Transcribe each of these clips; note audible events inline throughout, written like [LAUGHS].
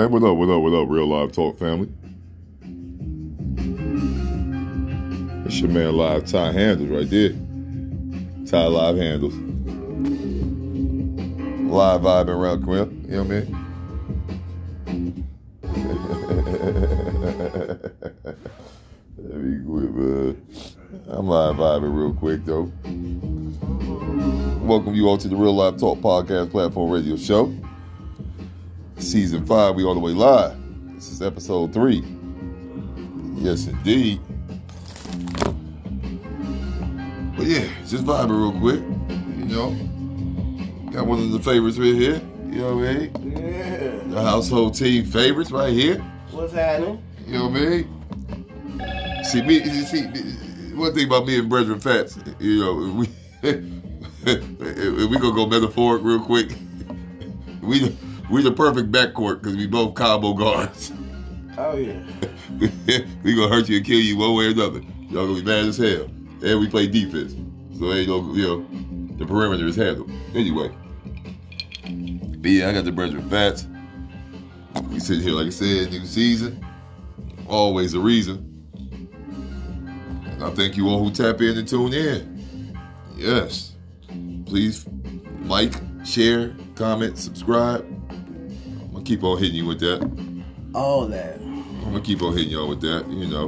Hey, what up, what up, what up, Real Live Talk family? It's your man Live Ty Handles right there. Ty Live Handles. Live vibing around Quimp, you know what I mean? [LAUGHS] Let me quit, man. I'm live vibing real quick though. Welcome you all to the Real Live Talk Podcast Platform Radio Show. Season 5, we all the way live. This is episode 3. Yes, indeed. But yeah, just vibing real quick. You know, got one of the favorites right here. You know what I mean? Yeah. The household team favorites right here. What's happening? You know what I mean? See me. See, one thing about me and Bredrin Fatts, you know, we [LAUGHS] we gonna go metaphoric real quick. [LAUGHS] We we the perfect backcourt because we both combo guards. [LAUGHS] Oh yeah. [LAUGHS] we gonna hurt you and kill you one way or another. Y'all gonna be mad as hell. And we play defense, so ain't no you know the perimeter is handled anyway. But yeah, I got the Bredrin Fatts. We sit here like I said, new season. Always a reason. And I thank you all who tap in and tune in. Yes. Please like, share, comment, subscribe. Keep on hitting you with that. All that. I'm gonna keep on hitting y'all with that, you know.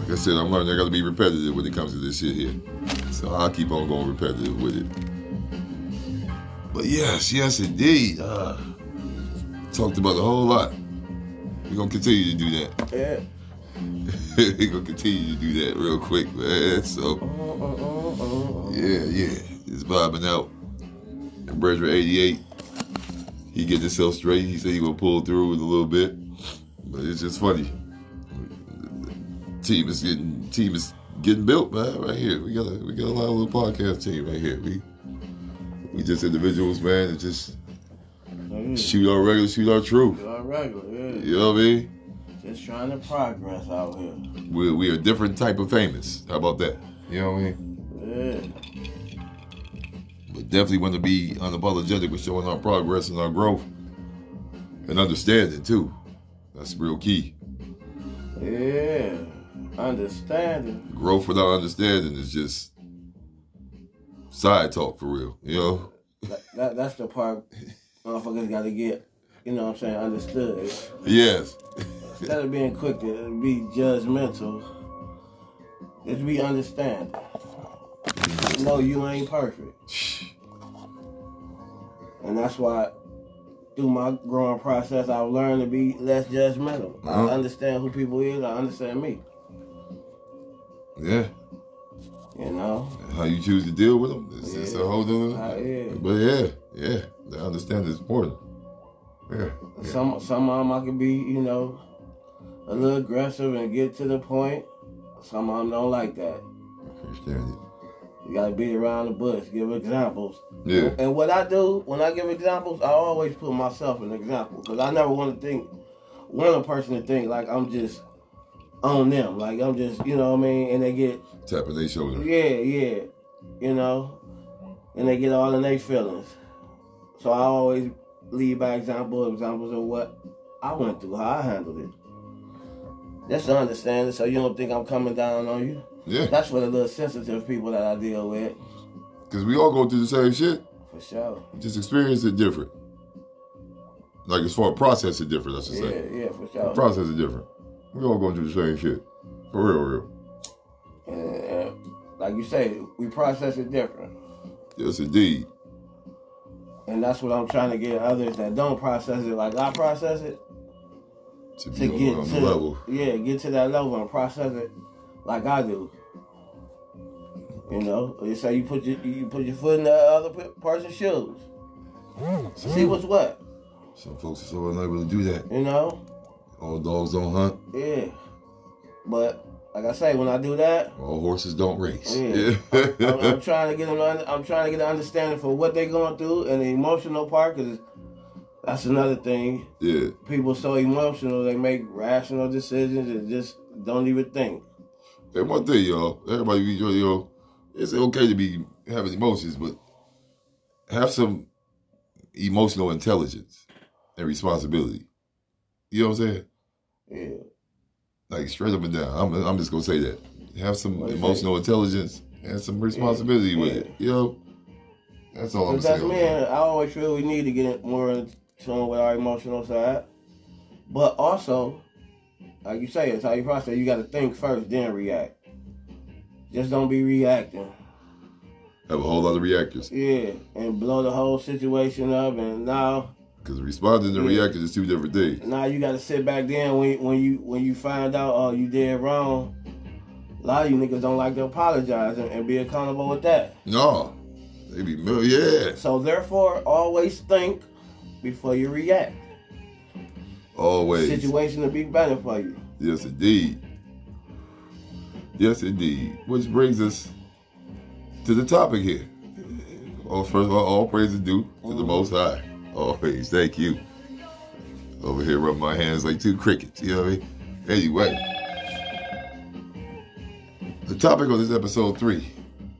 Like I said, I'm learning I gotta be repetitive when it comes to this shit here. So I'll keep on going repetitive with it. But yes, yes indeed. Uh, talked about a whole lot. We're gonna continue to do that. Yeah. [LAUGHS] We're gonna continue to do that real quick, man. So Uh-uh-uh-uh. yeah, yeah. It's vibing out. Brethren 88, he get himself straight. He said he gonna pull through with a little bit. But it's just funny. Team is getting team is getting built, man, right here. We got a we got a lot of little podcast team right here. We we just individuals, man, that just shoot our regular, shoot our truth. You all regular, yeah. You know what I mean? Just trying to progress out here. We we are a different type of famous. How about that? You know what I mean? Definitely want to be unapologetic with showing our progress and our growth and understanding too. That's real key. Yeah. Understanding. Growth without understanding is just side talk for real. You know? That, that, that's the part motherfuckers got to get, you know what I'm saying, understood. Yes. Instead of being quick to be judgmental, just be understanding. No, you ain't perfect. And that's why through my growing process I've learned to be less judgmental. Uh-huh. I understand who people is, I understand me. Yeah. You know? How you choose to deal with them, it's, it's a Yeah. whole Uh, yeah. But yeah, yeah, I understand it's important. Yeah. yeah. Some some of them I can be, you know, a little aggressive and get to the point. Some of them don't like that. I Understand You gotta beat around the bush, give examples. Yeah. And what I do when I give examples, I always put myself in example because I never want to think, want a person to think like I'm just on them, like I'm just, you know what I mean, and they get, Tapping their shoulder. yeah, yeah, you know, and they get all in their feelings. So I always lead by example, examples of what I went through, how I handled it. That's to understand so you don't think I'm coming down on you. Yeah. That's for the little sensitive people that I deal with, Because we all go through the same shit. for sure. Just experience it different. Like as far as process it different, I should Yeah, say. yeah, yeah, for sure. Process is different. We all going through the same shit. For real, real. And, and like you say, we process it different. Yes, indeed. And that's what I'm trying to get others that don't process it like I process it To to on, get to level. yeah, get to that level and process it like I do. You know, you say you put your you put your foot in the other person's shoes. Mm-hmm. See what's what. Some folks are so unable to do that. You know, All dogs don't hunt. yeah. But like I say, when I do that, All horses don't race. Yeah. I'm, I'm [LAUGHS] trying to get them. to- I'm trying to get an understanding for what they're going through and the emotional part, because that's another thing. yeah. People so emotional, they make rational decisions and just don't even think. And one thing, y'all, everybody be you know, it's okay to be having emotions, but have some emotional intelligence. and responsibility. You know what I'm saying? Yeah. Like straight up and down. I'm, I'm just gonna say that. Have some emotional intelligence and some responsibility with yeah. it. You know? That's all I'm that's saying. me, and I always feel we need to get more in tune with our emotional side. But also, like you say, it's how you process. You got to think first, then react. Just don't be reacting. Have a whole lot of reactors. Yeah, and blow the whole situation up, and now, Because responding and Yeah. reacting is two different things. now you got to sit back then when when you when you find out oh you did wrong. A lot of you niggas don't like to apologize and, and be accountable with that. No. They be yeah. So therefore, always think before you react. Always. Situation to be better for you. Yes, indeed. Yes, indeed. Which brings us to the topic here. Oh, first of all, all praise is due to the mm-hmm. Most High. Always, thank you. Over here, rubbing my hands like two crickets. You know what I mean? Anyway, the topic of this episode three,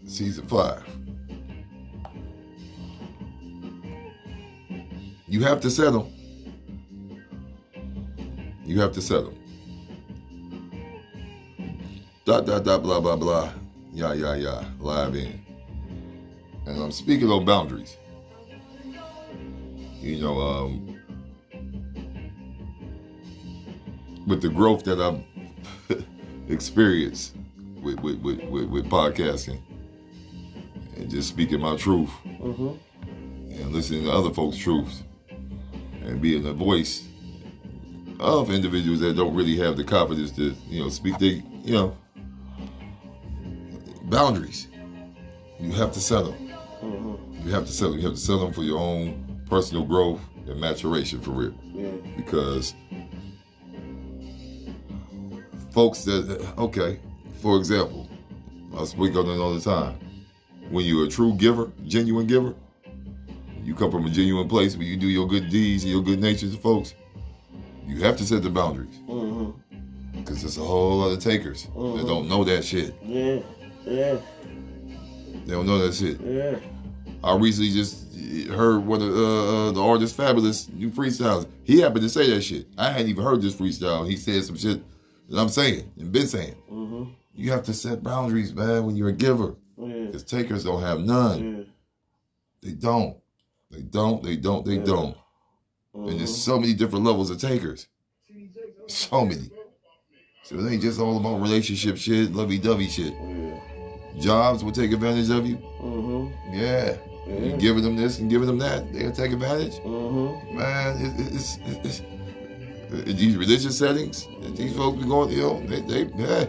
season five. You have to settle. You have to settle. Dot dot dot blah blah blah. Yeah yeah yeah. Live in. And I'm speaking of boundaries. You know, um, with the growth that I've [LAUGHS] experienced with with, with, with with podcasting and just speaking my truth Mm-hmm. and listening to other folks' truths and being a voice of individuals that don't really have the confidence to, you know, speak their, you know, boundaries. You have to settle. Mm-hmm. You have to settle. You have to settle them for your own personal growth and maturation for real. Yeah. Because folks that, okay, for example, I speak on it all the time. When you're a true giver, genuine giver, you come from a genuine place where you do your good deeds and your good natures to folks, you have to set the boundaries. Mm-hmm. Because there's a whole lot of takers that Mhm. don't know that shit. Yeah. Yeah. They don't know that shit. Yeah. I recently just heard one of uh, uh, the artist Fabolous new freestyles. He happened to say that shit. I hadn't even heard this freestyle. He said some shit that I'm saying and been saying. Mm-hmm. You have to set boundaries, man, when you're a giver. Yeah. Because takers don't have none. Yeah. They don't. They don't. They don't. They Yeah. don't. And there's so many different levels of takers. So many. So it ain't just all about relationship shit, lovey dovey shit. Yeah. Jobs will take advantage of you. Mm-hmm. Yeah. Yeah. You giving them this and giving them that, they'll take advantage. Mm-hmm. Man, it, it's, it's, it's, in these religious settings, these folks be going, you know, they, they, yeah,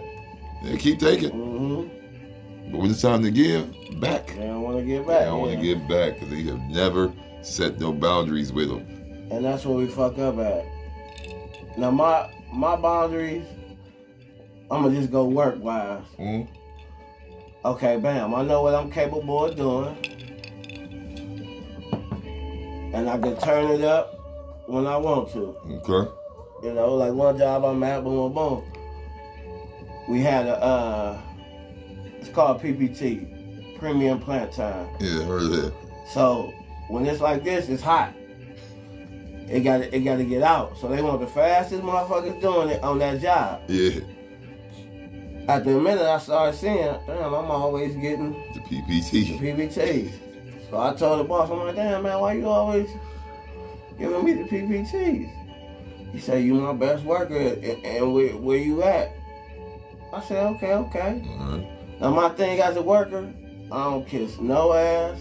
they keep taking. Mm-hmm. But when it's time to give, back. They don't want to They back. don't want to give back because they have never set no boundaries with them. And that's where we fuck up at. Now my my boundaries, I'm gonna just go work wise. Mm? Okay, bam. I know what I'm capable of doing. And I can turn it up when I want to. Okay. You know, like one job I'm at, boom, boom, boom. We had a, uh, it's called PPT, Premium Plant Time. Yeah, heard that. So when it's like this, it's hot. It got it got to get out. So they want the fastest motherfuckers doing it on that job. Yeah, After a minute, I started seeing, damn, I'm always getting the PPTs. the PPT. PPTs. So I told the boss, I'm like, damn man, why you always giving me the PPTs? He said, you my best worker, and, and where, where you at? I said, okay, okay. Right. Now my thing as a worker, I don't kiss no ass.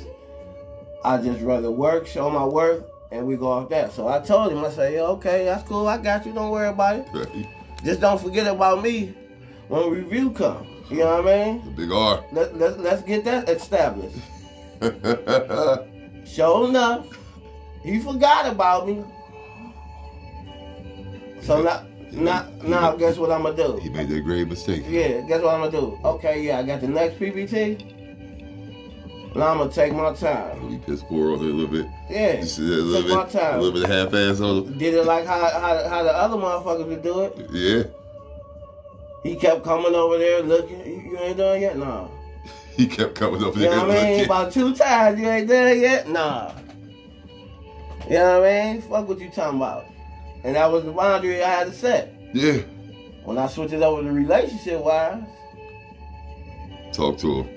I just rather work, show my worth, and we go off that. So I told him, I said, yeah, okay, that's cool, I got you, don't worry about it. Right. Just don't forget about me when review comes. You know what I mean? The big R. Let, let, let's get that established. [LAUGHS] Sure enough, he forgot about me. So now, now, now, guess what I'm gonna do? he made that grave mistake. Yeah, guess what I'm gonna do? Okay, yeah, I got the next PPT. Now I'm gonna take my time. He pissed poor on it a little bit. Yeah, Just a little took my time. a little bit of half-ass on it. Did it like how, how how the other motherfuckers would do it. Yeah. He kept coming over there looking. You, you ain't done yet? Nah. [LAUGHS] He kept coming over You there know what I mean? looking. About two times. You ain't done yet? Nah. You know what I mean? Fuck what you talking about. And that was the boundary I had to set. Yeah. When I switched it over to relationship wise, Talk to him.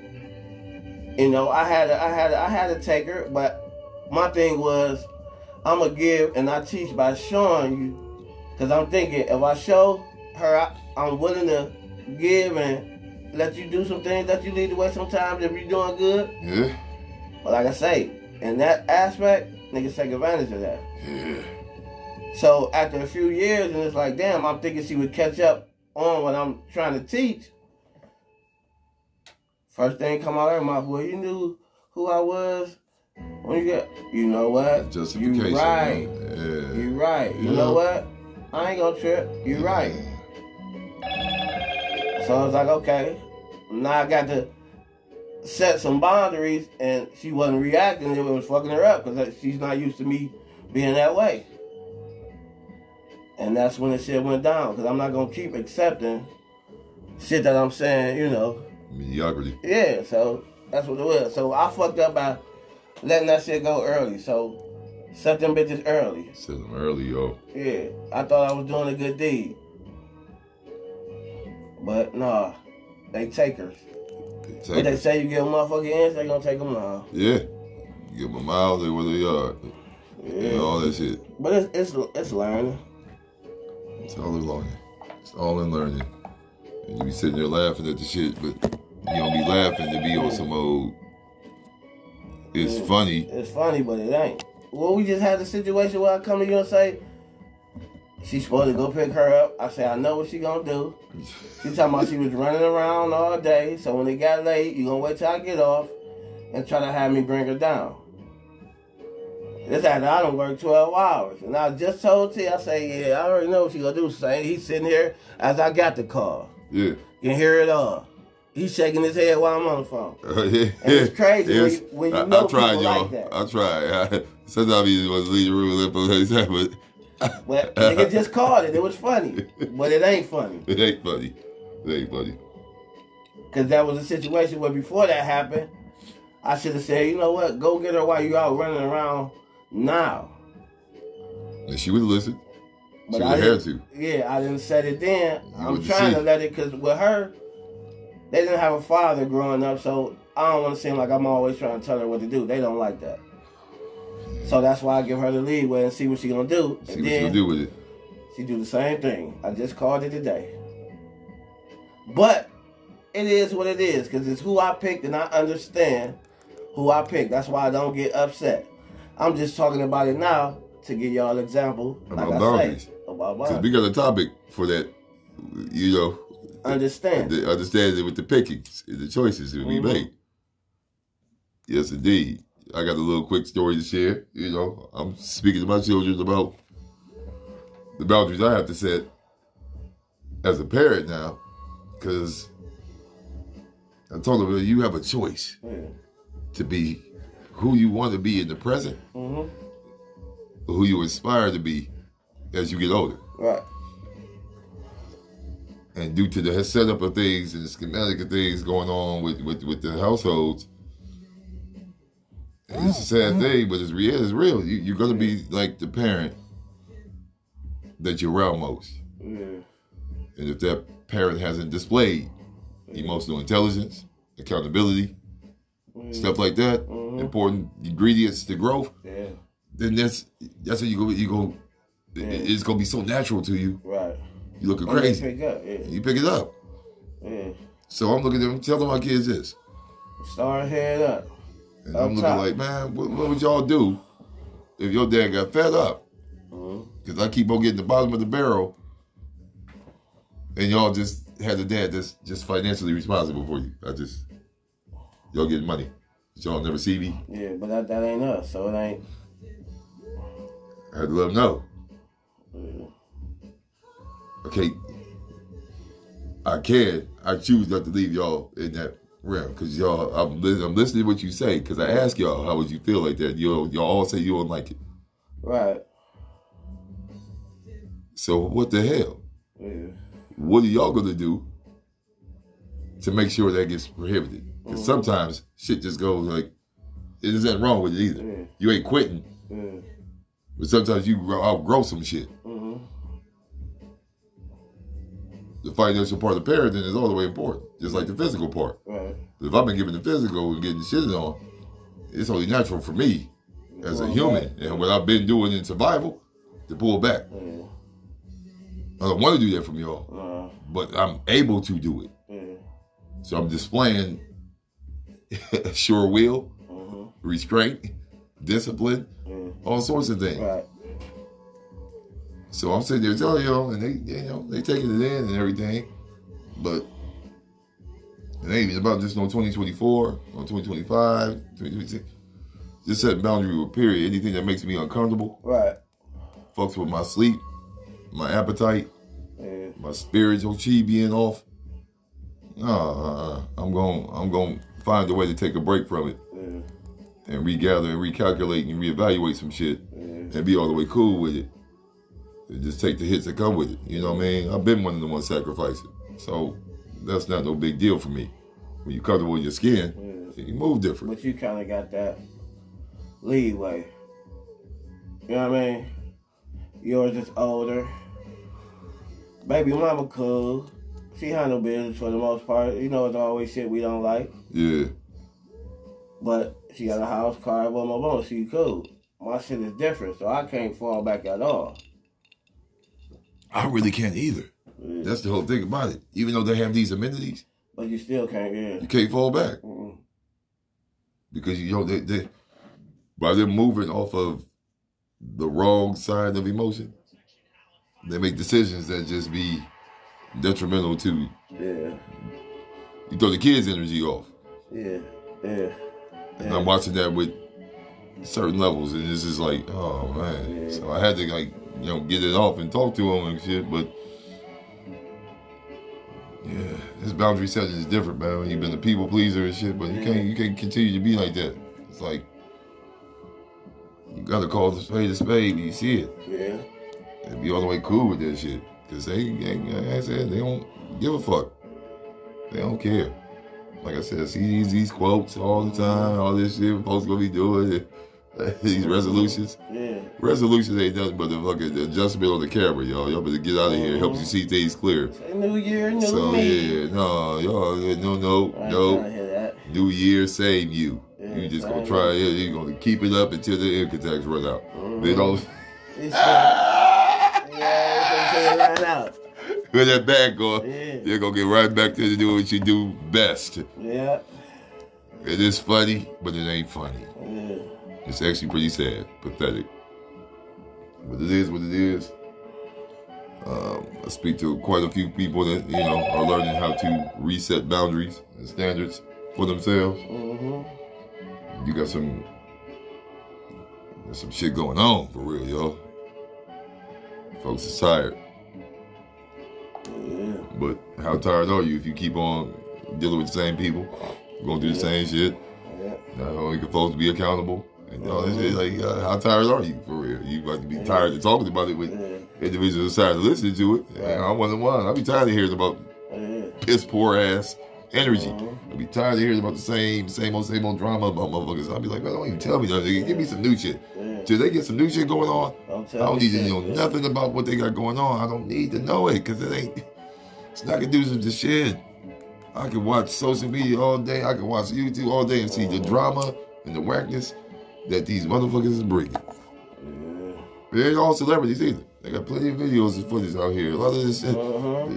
You know, I had to, I had to, I had to take her, but my thing was, I'm gonna give and I teach by showing you, because I'm thinking if I show her I, I'm willing to give and let you do some things that you lead the way sometimes if you're doing good. Yeah. But like I say, in that aspect, niggas take advantage of that. Yeah. So after a few years, and it's like, damn, I'm thinking she would catch up on what I'm trying to teach. First thing come out of her mouth, well, you knew who I was when you got, you know what? Justification. You right. Yeah. You right. You Yeah. know what? I ain't gonna trip. You right. So I was like, okay. Now I got to set some boundaries, and she wasn't reacting. It was fucking her up because she's not used to me being that way. And that's when the shit went down because I'm not gonna keep accepting shit that I'm saying. You know, Mediocrity. yeah. So that's what it was. So I fucked up by letting that shit go early. So set them bitches early. Set them early, yo. Yeah, I thought I was doing a good deed. But nah, they takers. But Take they say you give a motherfucker inch, they gonna take them now. Yeah. Give them a mile, they where they are. Yeah. And all that shit. But it's it's it's learning. It's all in learning. It's all in learning. You be sitting there laughing at the shit, but you don't be laughing to be on some old. It's funny. It's funny, but it ain't. Well, we just had a situation where I come to you and say, she's supposed to go pick her up. I say, I know what she gonna do. She talking about she was running around all day, so when it got late, you gonna wait till I get off and try to have me bring her down. This after I don't work 12 hours. And I just told T, I say, yeah, I already know what she gonna do. Say he's sitting here as I got the call. Yeah. You can hear it all. He's shaking his head while I'm on the phone. [LAUGHS] yeah. And it's crazy It's- you- when you I, know I tried, people y'all. like that. I tried. [LAUGHS] Sometimes you to leave the room and let them but Well, nigga [LAUGHS] just called it. It was funny. But it ain't funny. it ain't funny. It ain't funny. Because that was a situation where before that happened, I should have said, you know what, go get her while you out running around now. And she would have listened. But she I had to. yeah, I didn't set it then. You I'm trying to let it, because with her, they didn't have a father growing up, so I don't want to seem like I'm always trying to tell her what to do. They don't like that. So that's why I give her the leeway and see what she gonna do. See and what then gonna do with it. She do the same thing. I just called it today. But it is what it is because it's who I picked and I understand who I picked. That's why I don't get upset. I'm just talking about it now to give y'all an example. Like About I boundaries. Because we got a topic for that, you know, Understand. the understanding with the pickings, and the choices that we Mhm. make. Yes, indeed. I got a little quick story to share. You know, I'm speaking to my children about the boundaries I have to set as a parent now, because I told them you have a choice Yeah. to be who you want to be in the present, hmm who you aspire to be as you get older. Right. and due to the setup of things and the schematic of things going on with, with, with the households, it's a sad thing, but it's real. It's real. You, you're gonna be like the parent that you're around most, Yeah. and if that parent hasn't displayed emotional intelligence, accountability, Mhm. stuff like that, Mhm. important ingredients to growth, Yeah. then that's that's what you go. You go. Yeah. It's gonna be so natural to you. Right. You looking oh, they crazy. Pick up. Yeah. You pick it up. Yeah. So I'm looking at them, telling my kids this. Start head up. And Up I'm looking top. like, man, what, what would y'all do if your dad got fed up? Mm-hmm. Because I keep on getting the bottom of the barrel, and y'all just had a dad that's just financially responsible for you. I just, y'all getting money. Y'all never see me. Yeah, but that, that ain't us, so it ain't. I had to Okay, I can. I choose not to leave y'all in that realm because y'all. I'm, I'm listening to what you say because I ask y'all how would you feel like that. You y'all all say you don't like it. Right. So what the hell? Yeah. what are y'all gonna do to make sure that gets prohibited? Because Mhm. sometimes shit just goes like, there's nothing wrong with it either. Yeah. You ain't quitting, Yeah. But sometimes you grow, outgrow some shit. hmm The financial part of parenting is all the way important, just like the physical part. Right. If I've been given the physical and getting shit on, it's only natural for me as a human and what I've been doing in survival to pull back. Yeah. I don't want to do that from y'all, Nah. but I'm able to do it. Yeah. So I'm displaying [LAUGHS] sure will, hmm restraint, discipline, Yeah. all sorts of things. Right. So I'm sitting there telling y'all, and they, you know, they taking it in and everything, but it ain't even about just no 2024 or 2025, 2026. Just setting boundary with period. Anything that makes me uncomfortable, Right. fucks with my sleep, my appetite, Yeah. my spiritual chi being off. Nah, I'm going, I'm going to find a way to take a break from it Yeah. and regather and recalculate and reevaluate some shit Yeah. and be all the way cool with it. Just take the hits that come with it. You know what I mean? I've been one of the ones sacrificing. So that's not no big deal for me. When you comfortable with your skin, Yeah. you move different. But you kind of got that leeway. You know what I mean? Yours is older. Baby mama cool. She handle business for the most part. You know, it's always shit we don't like. Yeah. But she got a house, car, blah, blah, blah. She cool. My shit is different, so I can't fall back at all. I really can't either. Yeah. That's the whole thing about it. Even though they have these amenities, But you still can't, yeah. you can't fall back. Mm-mm. Because you know they, they by them moving off of the wrong side of emotion, they make decisions that just be detrimental to you. Yeah, you throw the kids' energy off. yeah, yeah. And I'm watching that with certain levels, and it's just like, oh man. Yeah. So I had to like, you know, get it off and talk to him and shit. But yeah, his boundary setting is different, man. When you've been a people pleaser and shit, but you can't, you can't continue to be like that. It's like you gotta call the spade a spade. when You see it, Yeah, and be all the way cool with that shit. Cause they, they like I said, they don't give a fuck. They don't care. Like I said, see these, these quotes all the time, all this shit. Folks gonna be doing [LAUGHS] these resolutions. yeah. Resolutions ain't nothing but the fucking adjustment on the camera, y'all. Y'all better get out of here. It helps you see things clear. New Year, new So me. yeah, no, y'all, no, no, I ain't trying to no. New year, same you. Yeah, You just gonna try you. it. You gonna keep it up until the income tax run out. Mhm. Then all, It's yeah, it's ran out. when that bag go, Yeah. you're gonna get right back to do what you do best. Yeah, It is funny, but it ain't funny. yeah. It's actually pretty sad, pathetic. But it is what it is. Um, I speak to quite a few people that you know are learning how to reset boundaries and standards for themselves. Mm-hmm. You got some some shit going on for real, yo. Folks is tired, Yeah. but how tired are you if you keep on dealing with the same people, going through the same shit? Yeah. Not only supposed to be accountable. And all this shit, like, uh, how tired are you for real? You about to be tired of talking about it with Yeah. individuals decided to listen to it. Right. I wasn't one. I'd be tired of hearing about Yeah. piss poor ass energy. Mhm. I'd be tired of hearing about the same, same old, same old drama about motherfuckers. I'd be like, man, don't even tell me nothing. Give me some new shit. Yeah. Till they get some new shit going on, Don't I don't need to know yeah. nothing about what they got going on. I don't need to know it because it ain't. It's not conducive to shit. I can watch social media all day. I can watch YouTube all day and see the drama and the whackness that these motherfuckers is bringing. Yeah. They ain't all celebrities either. They got plenty of videos and footage out here. A lot of this shit, Uh-huh. the,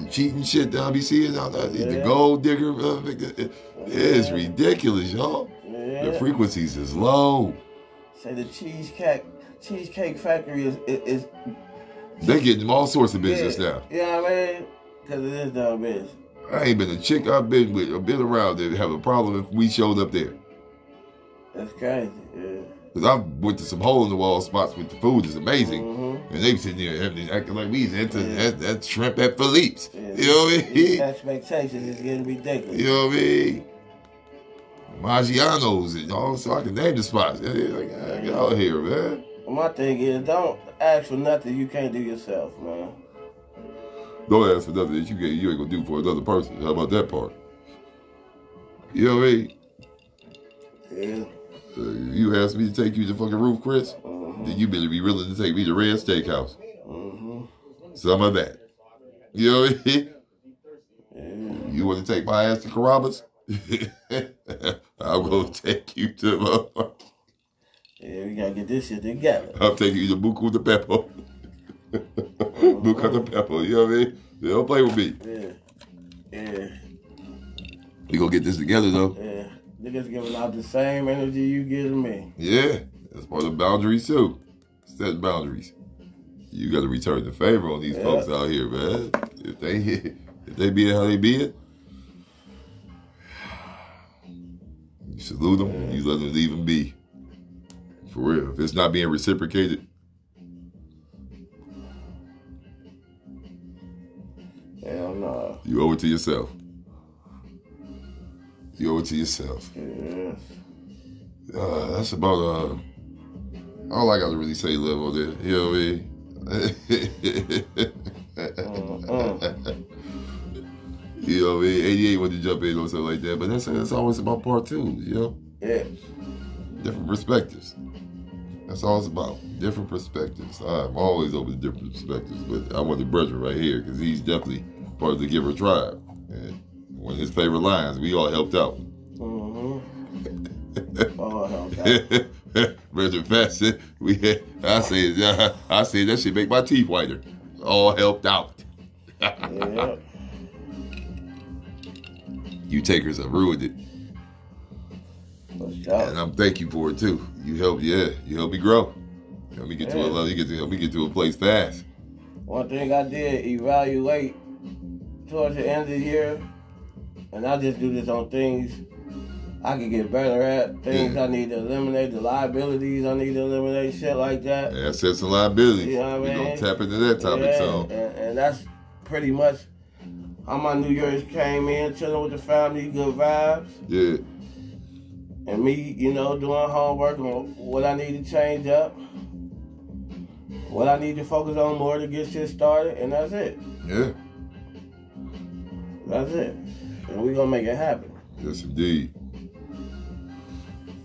the- the cheating shit that I be seeing out there, the gold digger, uh, it- it's ridiculous, y'all. The frequencies is low. Say the cheesecake cheesecake factory is is, is They getting all sorts of business yeah, now. You know what I mean? Because it is dumb business. I ain't been a chick I've been with or been around that have a problem if we showed up there. That's crazy. Yeah. Cause I went to some hole in the wall spots with the food is amazing, Mm-hmm. and they be sitting there acting- acting like we into Yeah. that, that shrimp at Philippe's. Yeah. You know what I mean? expectations is getting ridiculous. You know what I mean? Maggiano's and all, so I can name the spots. Like, get out of here, man. My thing is, don't ask for nothing you can't do yourself, man. Don't ask for nothing that you get you ain't gonna do for another person. How about that part? You know what I mean? Yeah. Uh, you asked me to take you to fucking Ruth's Chris. Mm-hmm. then you better be willing to take me to Red Steakhouse. Mm-hmm. Some of that. You know what I mean? Yeah. You want to take my ass to Carrabba's? [LAUGHS] I'm going to take you to, uh, Yeah, we gotta get this shit together. I'm taking you to Buca di Beppo. Buca di Beppo, you know what I mean? They don't play with me. Yeah. Yeah. We gonna get this together though. Yeah. Niggas giving out the same energy you giving me. Yeah, that's part of the boundaries too. Set boundaries. You got to return the favor on these Yeah. folks out here, man. If they [LAUGHS] if they be it how they be it, you salute them. You let them leave them be. For real. If it's not being reciprocated, Hell no. you owe it to yourself. You owe it to yourself. Yes. Uh, that's about uh all I got to really say, live on there. You know what I mean? Mm-mm. you know what I mean? 88 wanted to jump in on something like that, but that's that's always about part two, you know? Yeah. Different perspectives. That's all it's about. Different perspectives. I'm always open to different perspectives, but I want the brother right here because he's definitely part of the Giver tribe. One of his favorite lines, we all helped out. Mm-hmm. Oh, hell no. Brother Fast, we had, I say I say that should make my teeth whiter. All helped out. Yeah. You takers have ruined it, and. I'm thank you for it too. You helped, yeah, you helped me grow. You helped me get to a level. You get to help me get to a place fast. One thing I did evaluate towards the end of the year, and I just do this on things I can get better at, things Yeah. I need to eliminate, the liabilities I need to eliminate, shit like that. Assets and liabilities. You know what I We're gonna tap into that topic. Yeah, So and, and that's pretty much how my New Year's came in, chilling with the family, good vibes, yeah, and me, you know, doing homework on what I need to change up, what I need to focus on more to get shit started, and that's it. yeah, That's it. And we gonna make it happen. yes indeed.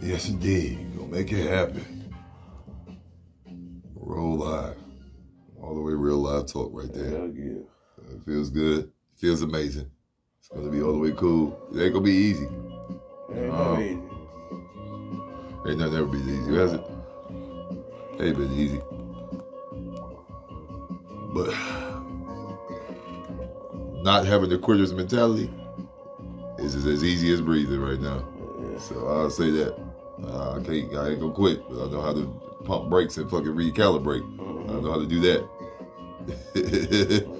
Yes indeed. Gonna make it happen. Roll live. All the way real live talk right there. Hell yeah. It feels good. Feels amazing. It's gonna be all the way cool. It ain't gonna be easy. Ain't Oh. no uh-huh. easy. Ain't nothing ever been easy, has it? Ain't been easy. But [SIGHS] not having the quitter's mentality is is as easy as breathing right now. Yeah. So I'll say that. Uh, I can't I ain't gonna quit, but I know how to pump brakes and fucking recalibrate. I know how to do that. Yeah.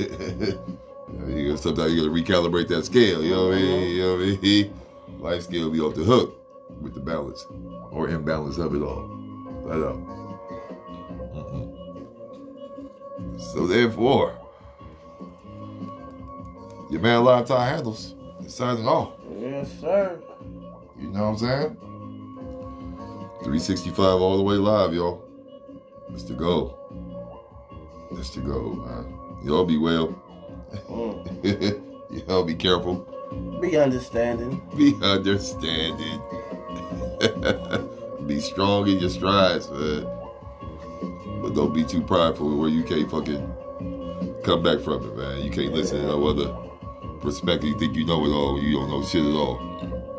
[LAUGHS] you know, sometimes you gotta recalibrate that scale, you know what I mean? You know what I mean? Life scale be off the hook with the balance or imbalance of it all. But uh, mm-mm. so therefore, your man Lifetime Handles signing off. Yes, sir. You know what I'm saying? 365 all the way live, y'all. That's the goal. That's the goal, man. Y'all be well. Mm. [LAUGHS] y'all be careful. Be understanding. Be understanding. [LAUGHS] be strong in your strides, man. But don't be too prideful where you can't fucking come back from it, man. You can't listen to no other perspective. You think you know it all you don't know shit at all.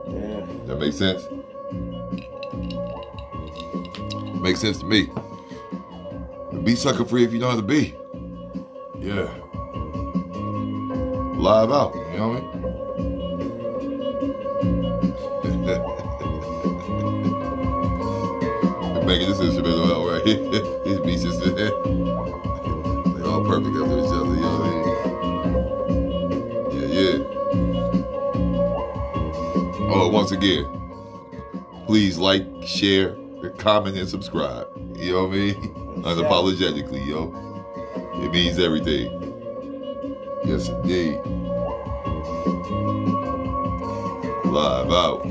Yeah. That makes sense? Makes sense to me. Be sucker free if you know how to be. Yeah. Live out, you know what I mean? [LAUGHS] Making this instrumental out right here. [LAUGHS] These beats just [LAUGHS] they all perfect after each other, you know what I Oh, once again, please like, share, comment, and subscribe. You know what I mean? [LAUGHS] Unapologetically, yo. It means everything. Yes, indeed. Live out.